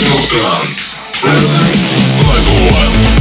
National Guns presence, Level 1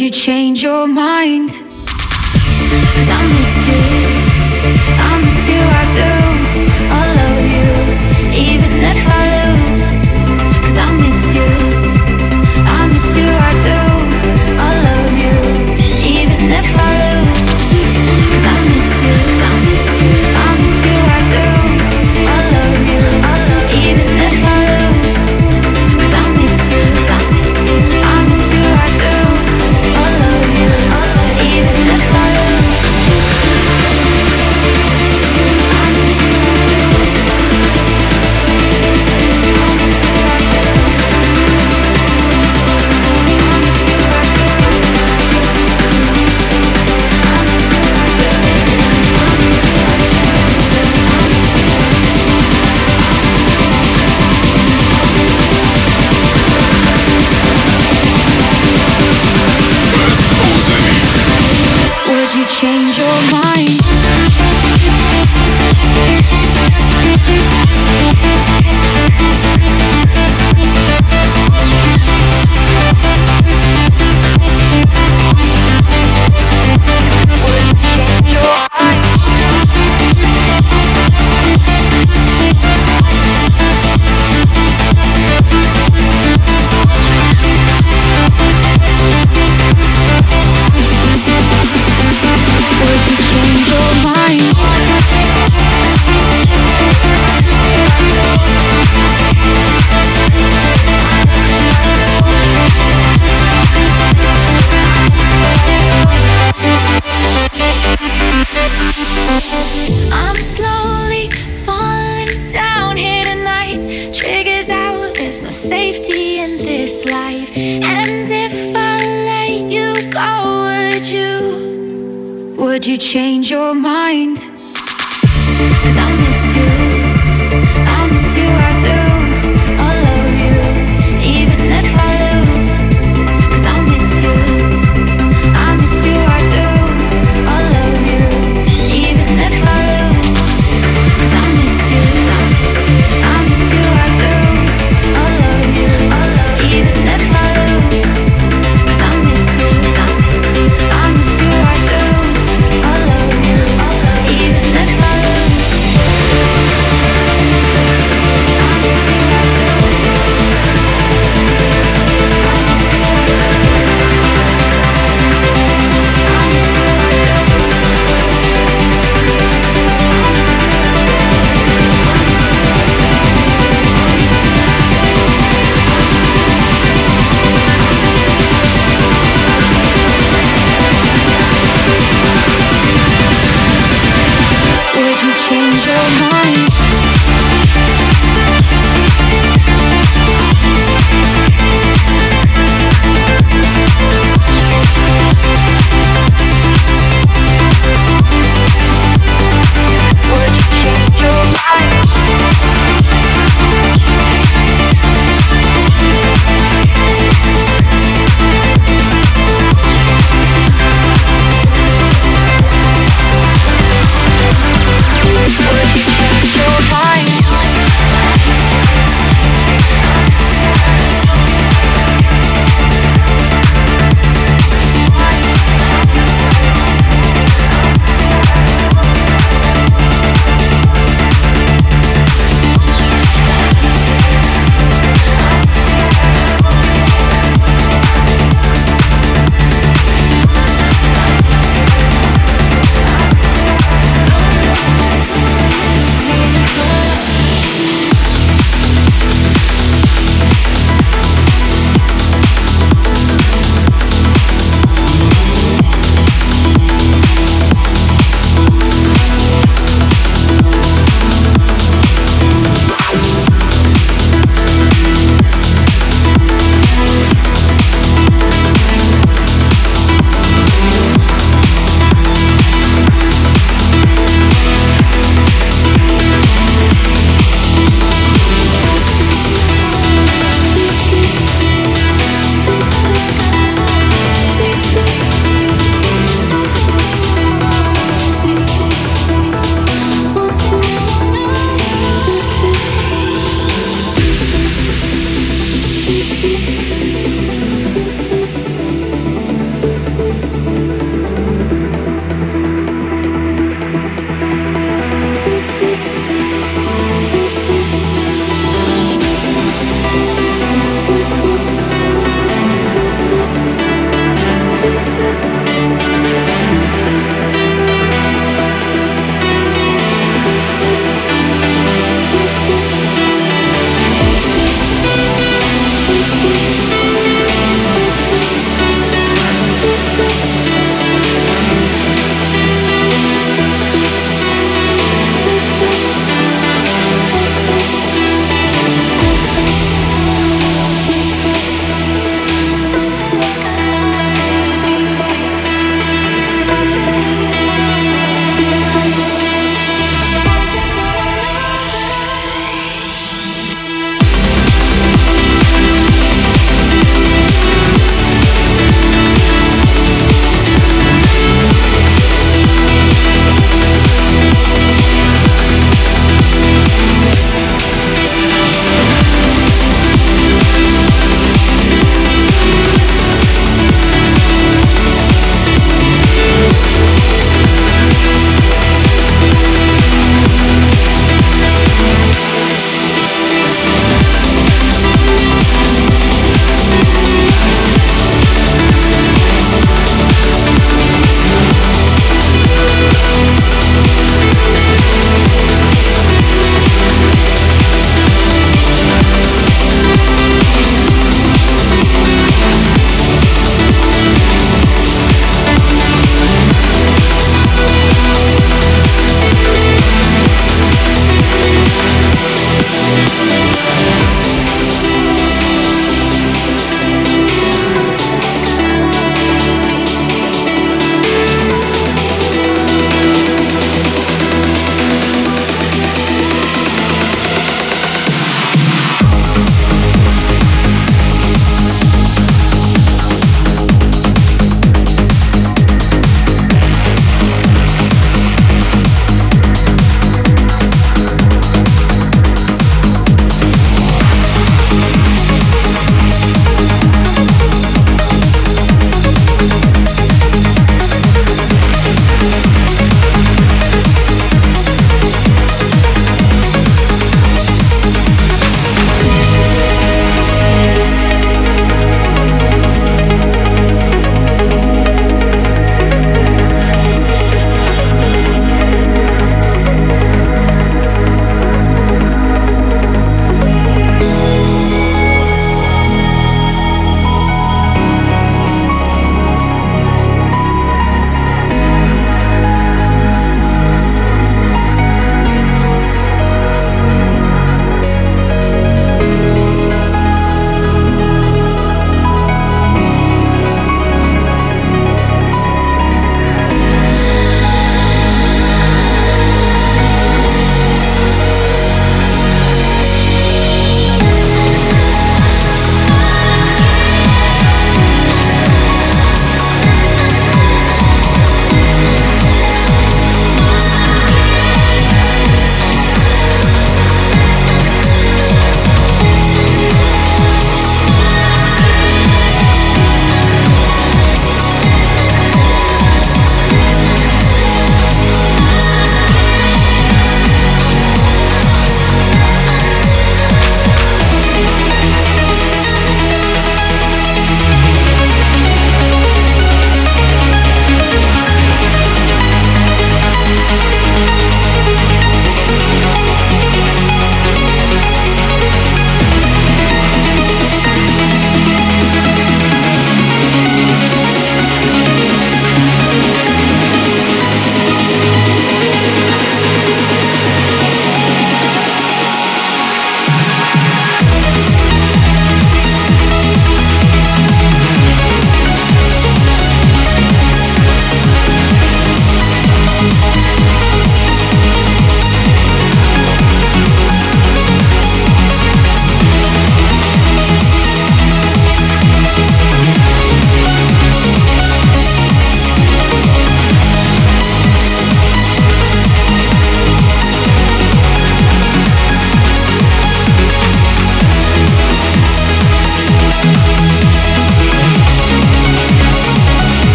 you change your mind?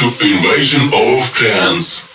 To Invasion of Trance.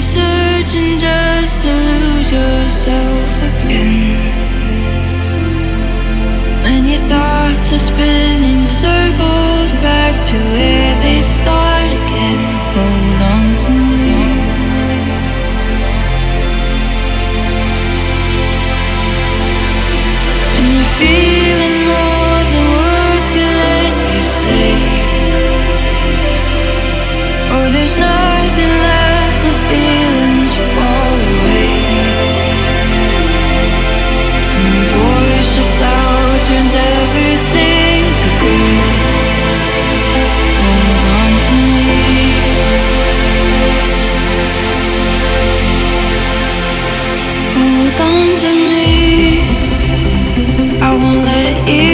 Searching just to lose yourself again. When your thoughts are spinning circles back to where they start again, hold on to me. When you're feeling more than words can let you say. Oh, there's the feelings fall away. And the voice of doubt turns everything to good. Hold on to me. Hold on to me. I won't let you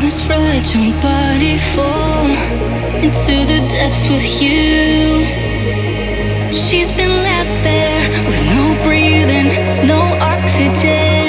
this fragile body fall into the depths with you. She's been left there with no breathing, no oxygen.